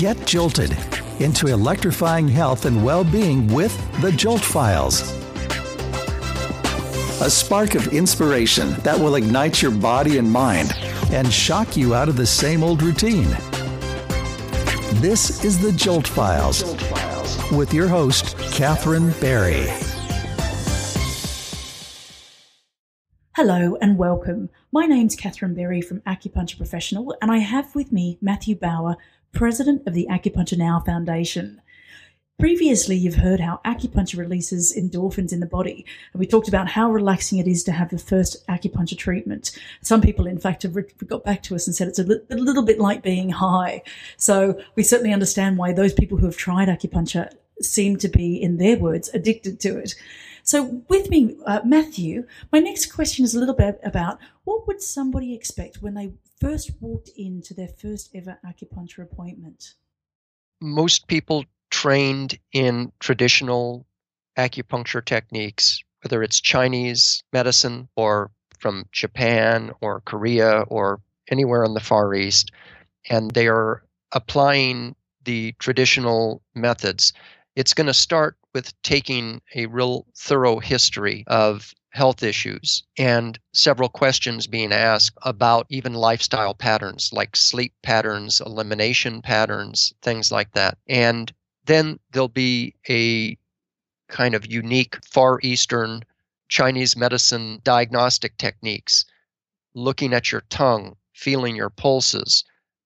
Get jolted into electrifying health and well being with the Jolt Files. A spark of inspiration that will ignite your body and mind and shock you out of the same old routine. This is the Jolt Files with your host, Catherine Berry. Hello and welcome. My name's Catherine Berry from Acupuncture Professional, and I have with me Matthew Bauer, President of the Acupuncture Now Foundation. Previously, you've heard how acupuncture releases endorphins in the body, and we talked about how relaxing it is to have the first acupuncture treatment. Some people, in fact, have got back to us and said it's a, li- a little bit like being high. So we certainly understand why those people who have tried acupuncture seem to be, in their words, addicted to it. So, with me, uh, Matthew, my next question is a little bit about what would somebody expect when they first walked into their first ever acupuncture appointment? Most people trained in traditional acupuncture techniques, whether it's Chinese medicine or from Japan or Korea or anywhere in the Far East, and they are applying the traditional methods. It's going to start with taking a real thorough history of health issues and several questions being asked about even lifestyle patterns like sleep patterns, elimination patterns, things like that. And then there'll be a kind of unique Far Eastern Chinese medicine diagnostic techniques, looking at your tongue, feeling your pulses,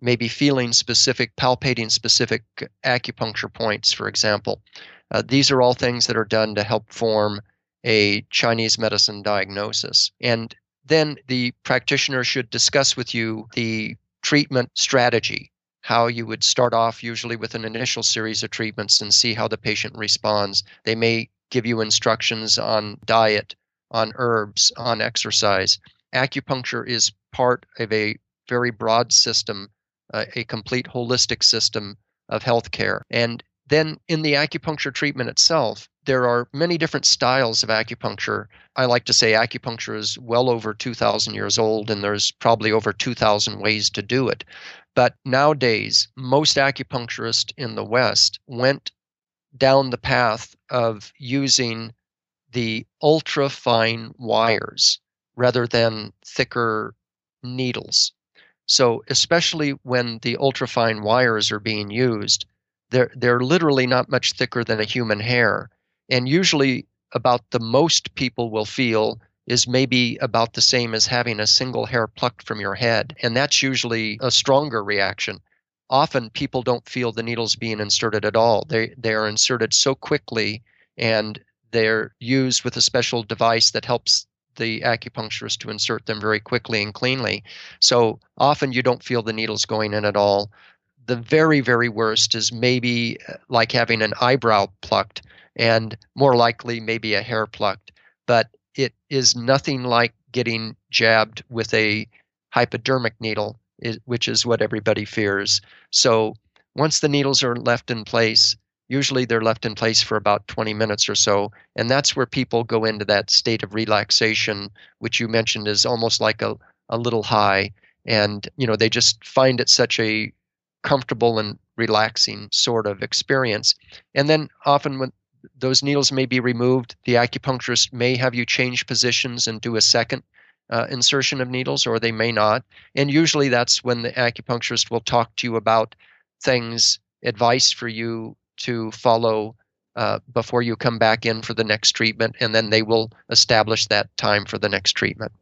maybe feeling specific, palpating specific acupuncture points, for example. Uh, these are all things that are done to help form a Chinese medicine diagnosis. And then the practitioner should discuss with you the treatment strategy, how you would start off usually with an initial series of treatments and see how the patient responds. They may give you instructions on diet, on herbs, on exercise. Acupuncture is part of a very broad system, uh, a complete holistic system of healthcare. And then in the acupuncture treatment itself, there are many different styles of acupuncture. I like to say acupuncture is well over 2,000 years old, and there's probably over 2,000 ways to do it. But nowadays, most acupuncturists in the West went down the path of using the ultra fine wires rather than thicker needles. So, especially when the ultra fine wires are being used, they're, they're literally not much thicker than a human hair and usually about the most people will feel is maybe about the same as having a single hair plucked from your head. And that's usually a stronger reaction. Often people don't feel the needles being inserted at all. They, they are inserted so quickly and they're used with a special device that helps the acupuncturist to insert them very quickly and cleanly. So often you don't feel the needles going in at all. The very, very worst is maybe uh, like having an eyebrow plucked and more likely maybe a hair plucked. But it is nothing like getting jabbed with a hypodermic needle, which is what everybody fears. So once the needles are left in place, usually they're left in place for about 20 minutes or so. And that's where people go into that state of relaxation, which you mentioned is almost like a, a little high. And, you know, they just find it such a comfortable and relaxing sort of experience. And then often when those needles may be removed. The acupuncturist may have you change positions and do a second uh, insertion of needles, or they may not. And usually that's when the acupuncturist will talk to you about things, advice for you to follow uh, before you come back in for the next treatment, and then they will establish that time for the next treatment.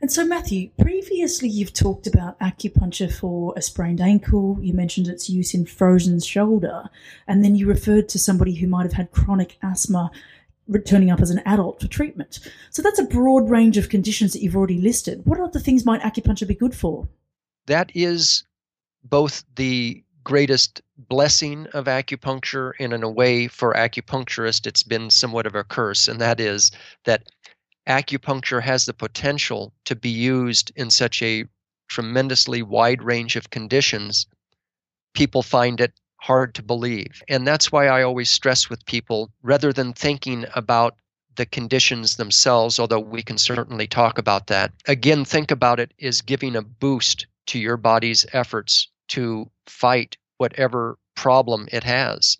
And so, Matthew, previously you've talked about acupuncture for a sprained ankle. You mentioned its use in frozen shoulder. And then you referred to somebody who might have had chronic asthma returning up as an adult for treatment. So that's a broad range of conditions that you've already listed. What other things might acupuncture be good for? That is both the greatest blessing of acupuncture and in a way for acupuncturists it's been somewhat of a curse and that is that acupuncture has the potential to be used in such a tremendously wide range of conditions, people find it hard to believe. And that's why I always stress with people rather than thinking about the conditions themselves, although we can certainly talk about that, again, think about it as giving a boost to your body's efforts to fight whatever problem it has.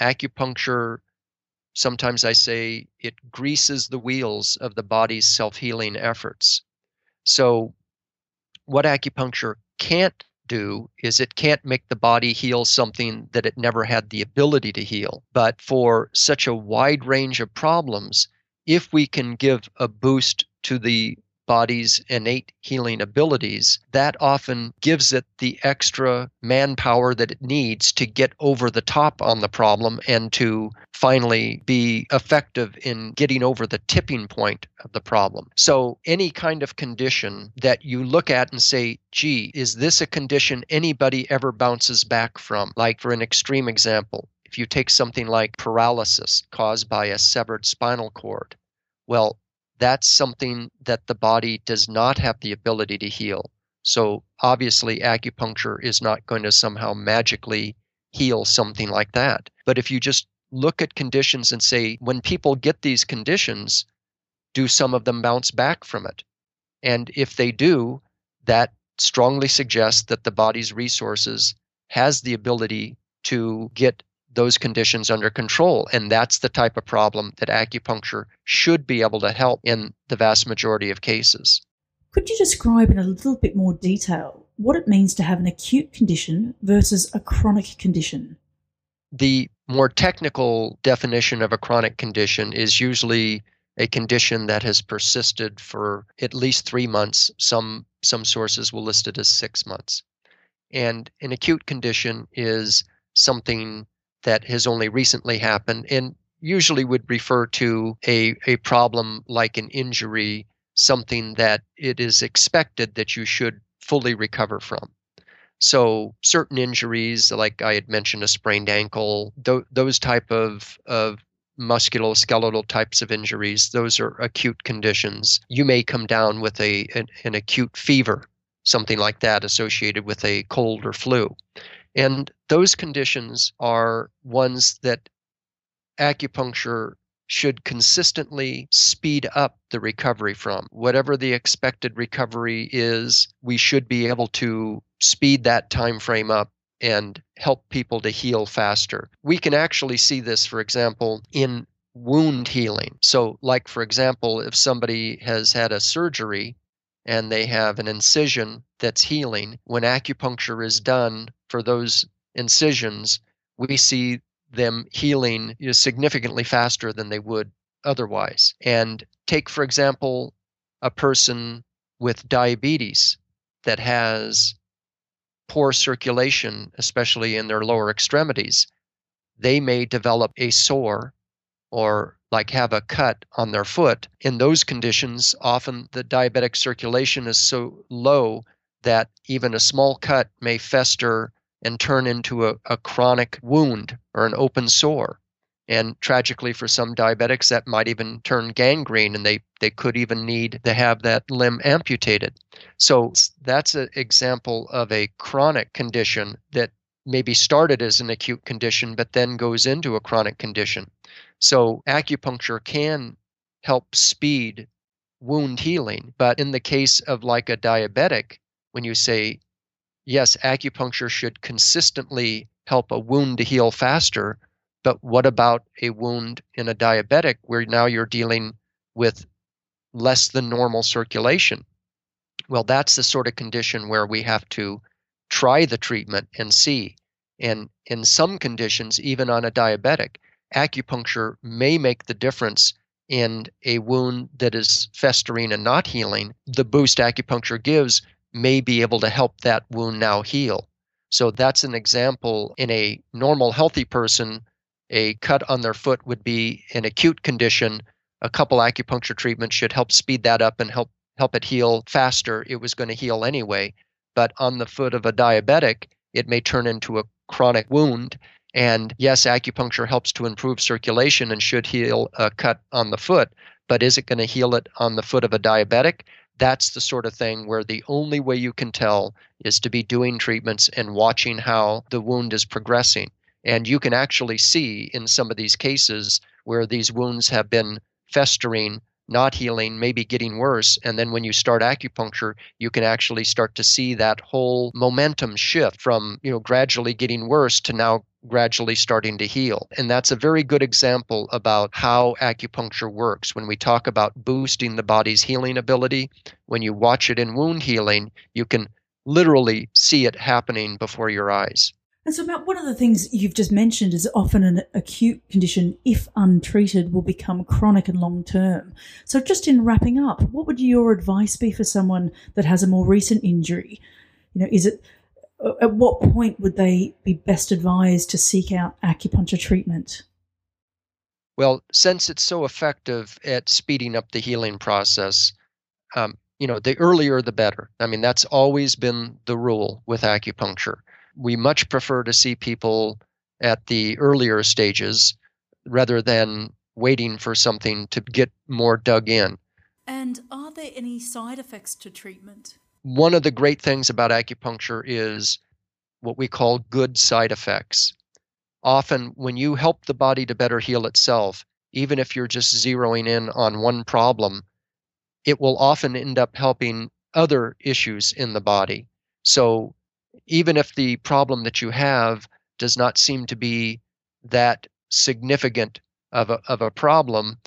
Acupuncture, sometimes I say, it greases the wheels of the body's self healing efforts. So, what acupuncture can't do is it can't make the body heal something that it never had the ability to heal. But for such a wide range of problems, if we can give a boost to the body's innate healing abilities, that often gives it the extra manpower that it needs to get over the top on the problem and to finally be effective in getting over the tipping point of the problem. So, any kind of condition that you look at and say, gee, is this a condition anybody ever bounces back from? Like, for an extreme example, if you take something like paralysis caused by a severed spinal cord, well, that's something that the body does not have the ability to heal. So obviously, acupuncture is not going to somehow magically heal something like that. But if you just look at conditions and say, when people get these conditions, do some of them bounce back from it? And if they do, that strongly suggests that the body's resources has the ability to get those conditions under control. And that's the type of problem that acupuncture should be able to help in the vast majority of cases. Could you describe in a little bit more detail what it means to have an acute condition versus a chronic condition? The more technical definition of a chronic condition is usually a condition that has persisted for at least three months. Some some sources will list it as six months. And an acute condition is something that has only recently happened and usually would refer to a, a problem like an injury, something that it is expected that you should fully recover from. So certain injuries, like I had mentioned, a sprained ankle, th- those type of, of musculoskeletal types of injuries, those are acute conditions. You may come down with a an, an acute fever, something like that associated with a cold or flu. And those conditions are ones that acupuncture should consistently speed up the recovery from. Whatever the expected recovery is, we should be able to speed that time frame up and help people to heal faster. We can actually see this, for example, in wound healing. So, like, for example, if somebody has had a surgery and they have an incision that's healing, when acupuncture is done for those incisions, we see them healing significantly faster than they would otherwise. And take, for example, a person with diabetes that has poor circulation, especially in their lower extremities. They may develop a sore or like have a cut on their foot. In those conditions, often the diabetic circulation is so low that even a small cut may fester and turn into a, a chronic wound or an open sore. And tragically, for some diabetics, that might even turn gangrene, and they, they could even need to have that limb amputated. So that's an example of a chronic condition that maybe started as an acute condition, but then goes into a chronic condition. So acupuncture can help speed wound healing. But in the case of like a diabetic, when you say, yes, acupuncture should consistently help a wound to heal faster, but what about a wound in a diabetic where now you're dealing with less than normal circulation? Well, that's the sort of condition where we have to try the treatment and see. And in some conditions, even on a diabetic, acupuncture may make the difference in a wound that is festering and not healing. The boost acupuncture gives may be able to help that wound now heal. So that's an example in a normal, healthy person. A cut on their foot would be an acute condition. A couple acupuncture treatments should help speed that up and help help it heal faster. It was going to heal anyway. But on the foot of a diabetic, it may turn into a chronic wound and yes, acupuncture helps to improve circulation and should heal a cut on the foot, but is it going to heal it on the foot of a diabetic? That's the sort of thing where the only way you can tell is to be doing treatments and watching how the wound is progressing. And you can actually see in some of these cases where these wounds have been festering not healing, maybe getting worse. And then when you start acupuncture, you can actually start to see that whole momentum shift from, you know, gradually getting worse to now gradually starting to heal. And that's a very good example about how acupuncture works. When we talk about boosting the body's healing ability, when you watch it in wound healing, you can literally see it happening before your eyes. And so, Matt, one of the things you've just mentioned is often an acute condition, if untreated, will become chronic and long term. So, just in wrapping up, what would your advice be for someone that has a more recent injury? You know, is it at what point would they be best advised to seek out acupuncture treatment? Well, since it's so effective at speeding up the healing process, um, you know, the earlier the better. I mean, that's always been the rule with acupuncture we much prefer to see people at the earlier stages rather than waiting for something to get more dug in. And are there any side effects to treatment? One of the great things about acupuncture is what we call good side effects. Often, when you help the body to better heal itself, even if you're just zeroing in on one problem, it will often end up helping other issues in the body. So, even if the problem that you have does not seem to be that significant of a, of a problem,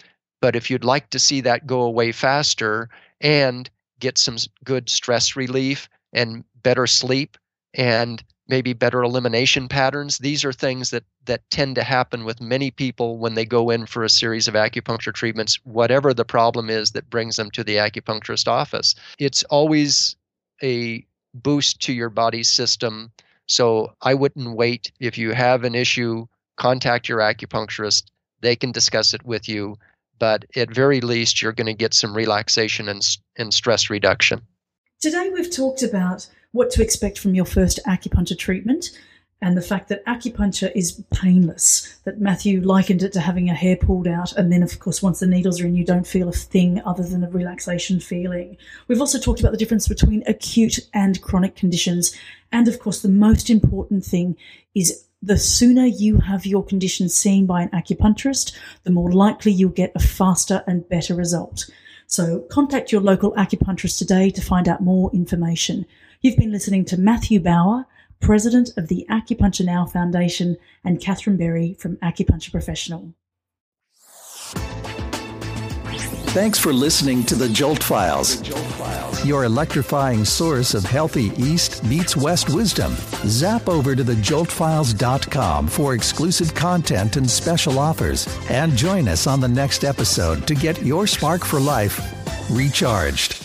but if you'd like to see that go away faster and get some good stress relief and better sleep and maybe better elimination patterns these are things that that tend to happen with many people when they go in for a series of acupuncture treatments whatever the problem is that brings them to the acupuncturist office it's always a boost to your body system. So I wouldn't wait. If you have an issue, contact your acupuncturist. They can discuss it with you. But at very least, you're going to get some relaxation and, and stress reduction. Today, we've talked about what to expect from your first acupuncture treatment and the fact that acupuncture is painless, that Matthew likened it to having a hair pulled out, and then, of course, once the needles are in, you don't feel a thing other than a relaxation feeling. We've also talked about the difference between acute and chronic conditions, and of course, the most important thing is the sooner you have your condition seen by an acupuncturist, the more likely you'll get a faster and better result. So contact your local acupuncturist today to find out more information. You've been listening to Matthew Bauer President of the Acupuncture Now Foundation, and Catherine Berry from Acupuncture Professional. Thanks for listening to the Jolt Files, your electrifying source of healthy East meets West wisdom. Zap over to thejoltfiles.com for exclusive content and special offers. And join us on the next episode to get your spark for life recharged.